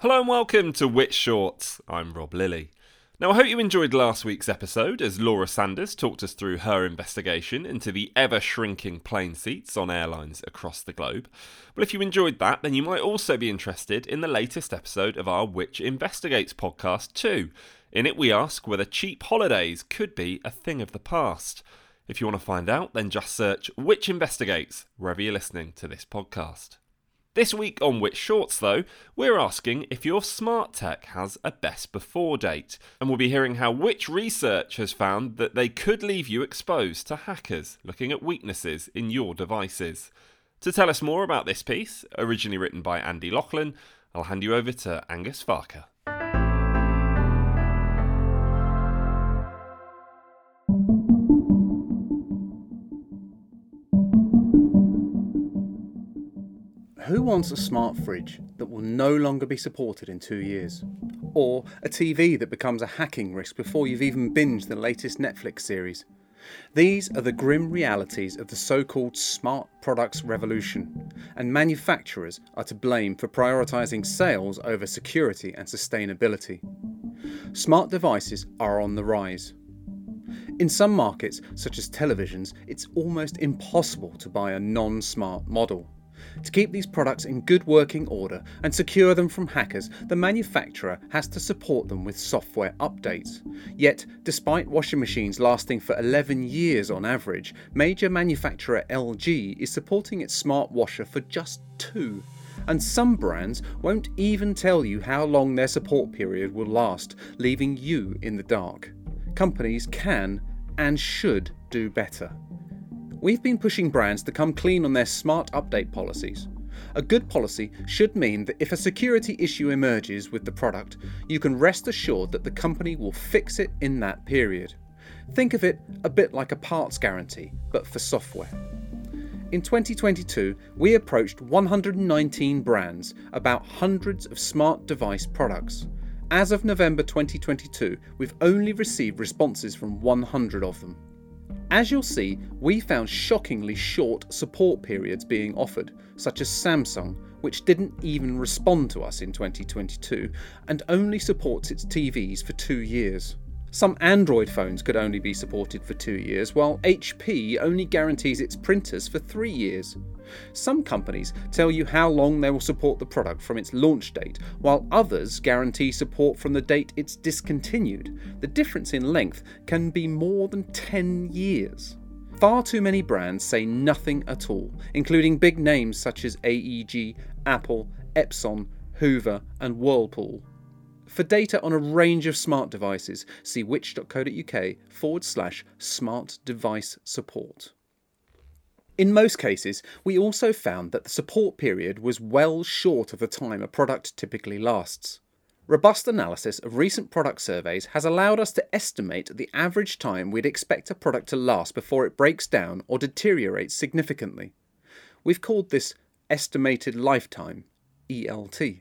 Hello and welcome to Which Shorts. I'm Rob Lilly. Now, I hope you enjoyed last week's episode as Laura Sanders talked us through her investigation into the ever shrinking plane seats on airlines across the globe. But if you enjoyed that, then you might also be interested in the latest episode of our Which Investigates podcast, too. In it, we ask whether cheap holidays could be a thing of the past. If you want to find out, then just search Which Investigates wherever you're listening to this podcast. This week on Which Shorts, though, we're asking if your smart tech has a best before date, and we'll be hearing how Which Research has found that they could leave you exposed to hackers looking at weaknesses in your devices. To tell us more about this piece, originally written by Andy Laughlin, I'll hand you over to Angus Farker. Wants a smart fridge that will no longer be supported in two years? Or a TV that becomes a hacking risk before you've even binged the latest Netflix series? These are the grim realities of the so called smart products revolution, and manufacturers are to blame for prioritising sales over security and sustainability. Smart devices are on the rise. In some markets, such as televisions, it's almost impossible to buy a non smart model. To keep these products in good working order and secure them from hackers, the manufacturer has to support them with software updates. Yet, despite washing machines lasting for 11 years on average, major manufacturer LG is supporting its smart washer for just two. And some brands won't even tell you how long their support period will last, leaving you in the dark. Companies can and should do better. We've been pushing brands to come clean on their smart update policies. A good policy should mean that if a security issue emerges with the product, you can rest assured that the company will fix it in that period. Think of it a bit like a parts guarantee, but for software. In 2022, we approached 119 brands about hundreds of smart device products. As of November 2022, we've only received responses from 100 of them. As you'll see, we found shockingly short support periods being offered, such as Samsung, which didn't even respond to us in 2022 and only supports its TVs for two years. Some Android phones could only be supported for two years, while HP only guarantees its printers for three years. Some companies tell you how long they will support the product from its launch date, while others guarantee support from the date it's discontinued. The difference in length can be more than 10 years. Far too many brands say nothing at all, including big names such as AEG, Apple, Epson, Hoover, and Whirlpool. For data on a range of smart devices, see which.co.uk forward slash smart device support. In most cases, we also found that the support period was well short of the time a product typically lasts. Robust analysis of recent product surveys has allowed us to estimate the average time we'd expect a product to last before it breaks down or deteriorates significantly. We've called this estimated lifetime, ELT.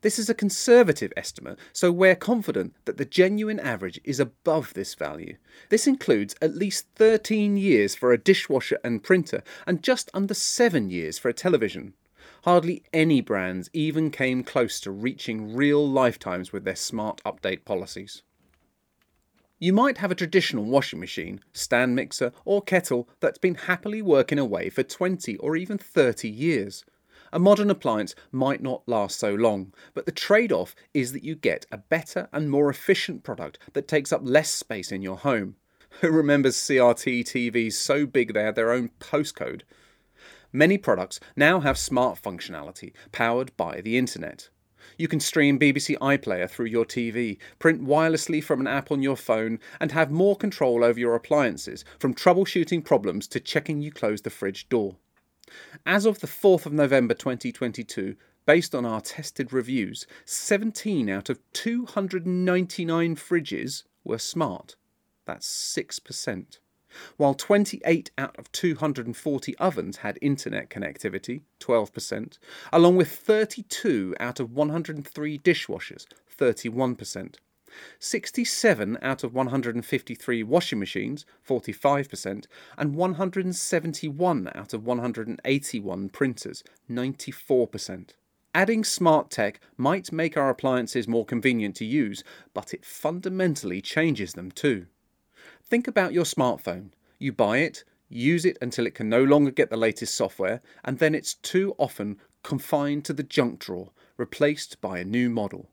This is a conservative estimate, so we're confident that the genuine average is above this value. This includes at least 13 years for a dishwasher and printer, and just under 7 years for a television. Hardly any brands even came close to reaching real lifetimes with their smart update policies. You might have a traditional washing machine, stand mixer, or kettle that's been happily working away for 20 or even 30 years. A modern appliance might not last so long, but the trade off is that you get a better and more efficient product that takes up less space in your home. Who remembers CRT TVs so big they had their own postcode? Many products now have smart functionality powered by the internet. You can stream BBC iPlayer through your TV, print wirelessly from an app on your phone, and have more control over your appliances, from troubleshooting problems to checking you close the fridge door. As of the 4th of November 2022, based on our tested reviews, 17 out of 299 fridges were smart. That's 6%. While 28 out of 240 ovens had internet connectivity, 12%, along with 32 out of 103 dishwashers, 31%. 67 out of 153 washing machines, 45%, and 171 out of 181 printers, 94%. Adding smart tech might make our appliances more convenient to use, but it fundamentally changes them too. Think about your smartphone. You buy it, use it until it can no longer get the latest software, and then it's too often confined to the junk drawer, replaced by a new model.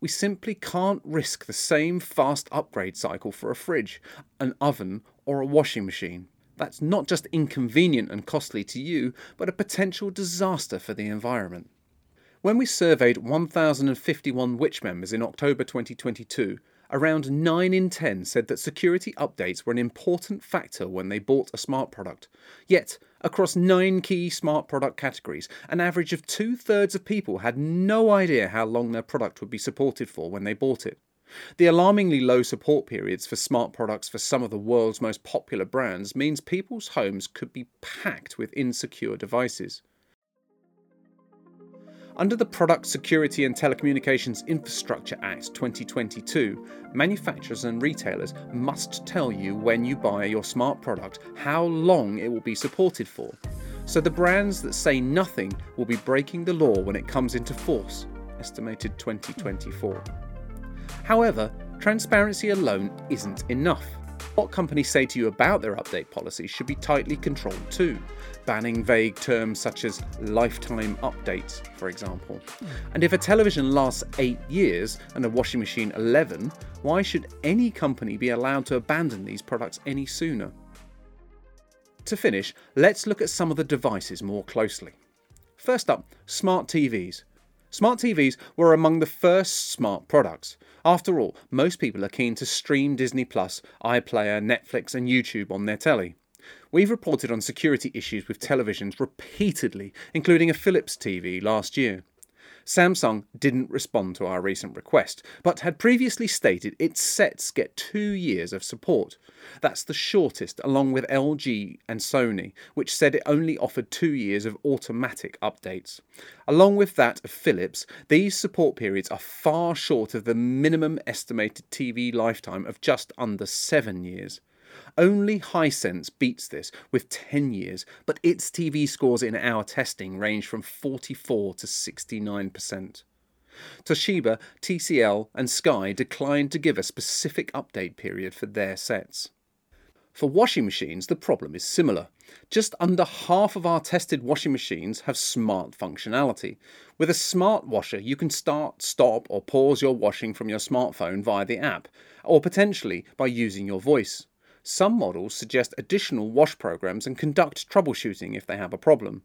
We simply can't risk the same fast upgrade cycle for a fridge, an oven, or a washing machine. That's not just inconvenient and costly to you, but a potential disaster for the environment. When we surveyed 1,051 Which members in October 2022, around 9 in 10 said that security updates were an important factor when they bought a smart product. Yet, across nine key smart product categories, an average of two thirds of people had no idea how long their product would be supported for when they bought it. The alarmingly low support periods for smart products for some of the world's most popular brands means people's homes could be packed with insecure devices. Under the Product Security and Telecommunications Infrastructure Act 2022, manufacturers and retailers must tell you when you buy your smart product how long it will be supported for. So the brands that say nothing will be breaking the law when it comes into force, estimated 2024. However, transparency alone isn't enough. What companies say to you about their update policy should be tightly controlled too banning vague terms such as lifetime updates, for example. Hmm. And if a television lasts 8 years and a washing machine 11, why should any company be allowed to abandon these products any sooner? To finish, let's look at some of the devices more closely. First up, smart TVs. Smart TVs were among the first smart products. After all, most people are keen to stream Disney Plus, iPlayer, Netflix, and YouTube on their telly. We've reported on security issues with televisions repeatedly, including a Philips TV last year. Samsung didn't respond to our recent request, but had previously stated its sets get two years of support. That's the shortest, along with LG and Sony, which said it only offered two years of automatic updates. Along with that of Philips, these support periods are far short of the minimum estimated TV lifetime of just under seven years. Only Hisense beats this with 10 years, but its TV scores in our testing range from 44 to 69%. Toshiba, TCL, and Sky declined to give a specific update period for their sets. For washing machines, the problem is similar. Just under half of our tested washing machines have smart functionality. With a smart washer, you can start, stop, or pause your washing from your smartphone via the app, or potentially by using your voice. Some models suggest additional wash programs and conduct troubleshooting if they have a problem.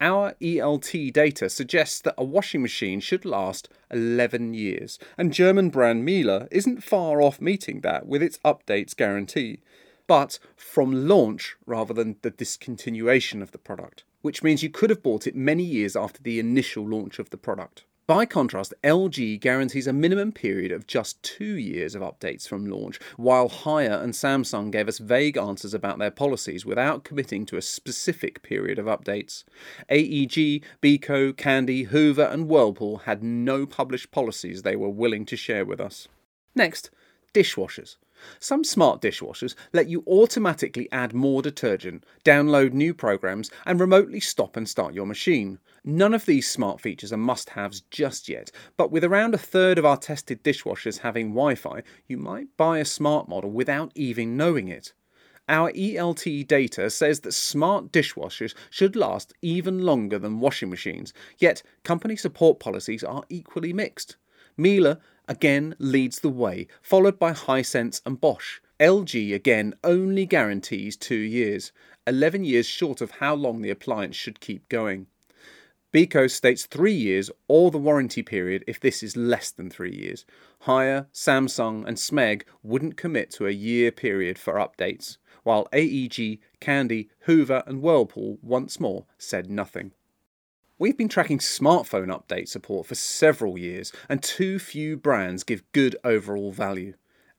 Our ELT data suggests that a washing machine should last 11 years, and German brand Miele isn't far off meeting that with its updates guarantee, but from launch rather than the discontinuation of the product, which means you could have bought it many years after the initial launch of the product. By contrast, LG guarantees a minimum period of just two years of updates from launch, while Haier and Samsung gave us vague answers about their policies without committing to a specific period of updates. AEG, Beko, Candy, Hoover, and Whirlpool had no published policies they were willing to share with us. Next, dishwashers. Some smart dishwashers let you automatically add more detergent, download new programs, and remotely stop and start your machine. None of these smart features are must haves just yet, but with around a third of our tested dishwashers having Wi Fi, you might buy a smart model without even knowing it. Our ELT data says that smart dishwashers should last even longer than washing machines, yet company support policies are equally mixed. Miele again leads the way, followed by Hisense and Bosch. LG again only guarantees two years, 11 years short of how long the appliance should keep going. Beko states three years or the warranty period if this is less than three years. Haier, Samsung, and Smeg wouldn't commit to a year period for updates, while AEG, Candy, Hoover, and Whirlpool once more said nothing. We've been tracking smartphone update support for several years, and too few brands give good overall value.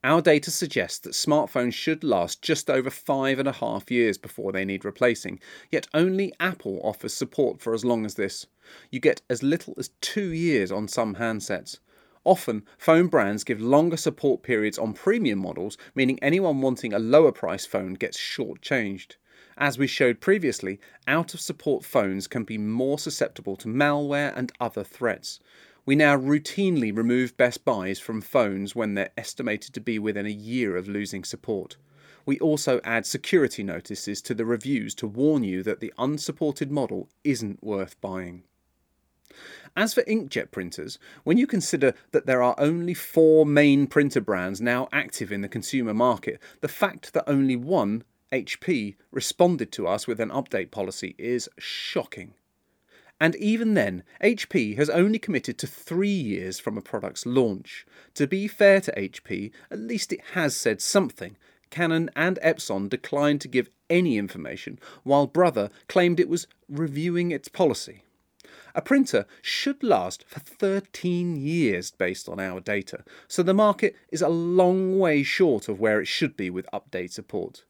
Our data suggests that smartphones should last just over five and a half years before they need replacing, yet only Apple offers support for as long as this. You get as little as two years on some handsets. Often, phone brands give longer support periods on premium models, meaning anyone wanting a lower price phone gets shortchanged. As we showed previously, out of support phones can be more susceptible to malware and other threats. We now routinely remove Best Buys from phones when they're estimated to be within a year of losing support. We also add security notices to the reviews to warn you that the unsupported model isn't worth buying. As for inkjet printers, when you consider that there are only four main printer brands now active in the consumer market, the fact that only one, HP, responded to us with an update policy is shocking. And even then, HP has only committed to three years from a product's launch. To be fair to HP, at least it has said something. Canon and Epson declined to give any information, while Brother claimed it was reviewing its policy. A printer should last for 13 years based on our data, so the market is a long way short of where it should be with update support.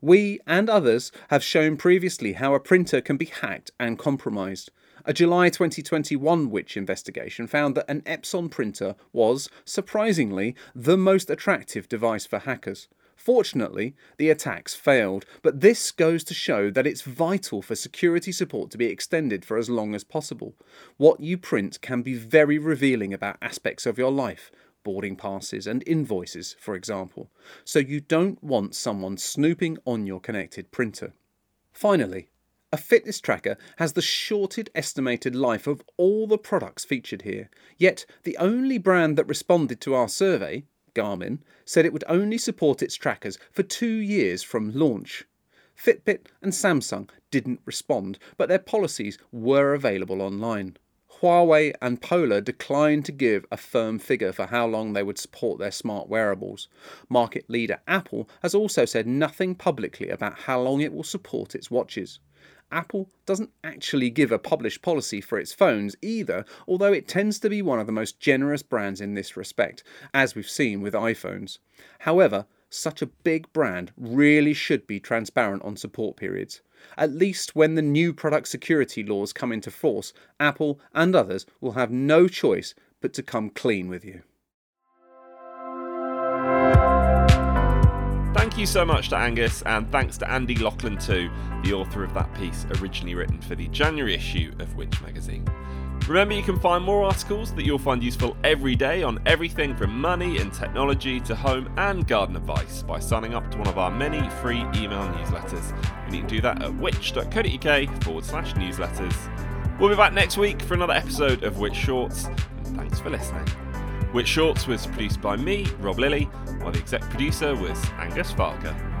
We and others have shown previously how a printer can be hacked and compromised. A July 2021 Which investigation found that an Epson printer was, surprisingly, the most attractive device for hackers. Fortunately, the attacks failed, but this goes to show that it's vital for security support to be extended for as long as possible. What you print can be very revealing about aspects of your life, boarding passes and invoices, for example, so you don't want someone snooping on your connected printer. Finally, a fitness tracker has the shorted estimated life of all the products featured here, yet the only brand that responded to our survey, Garmin, said it would only support its trackers for two years from launch. Fitbit and Samsung didn't respond, but their policies were available online. Huawei and Polar declined to give a firm figure for how long they would support their smart wearables. Market leader Apple has also said nothing publicly about how long it will support its watches. Apple doesn't actually give a published policy for its phones either, although it tends to be one of the most generous brands in this respect, as we've seen with iPhones. However, such a big brand really should be transparent on support periods. At least when the new product security laws come into force, Apple and others will have no choice but to come clean with you. Thank you so much to Angus, and thanks to Andy Laughlin too, the author of that piece originally written for the January issue of Which magazine. Remember, you can find more articles that you'll find useful every day on everything from money and technology to home and garden advice by signing up to one of our many free email newsletters. And you can do that at which.co.uk forward slash newsletters. We'll be back next week for another episode of Which Shorts, and thanks for listening. Which Shorts was produced by me, Rob Lilly, while the exec producer was Angus Farker.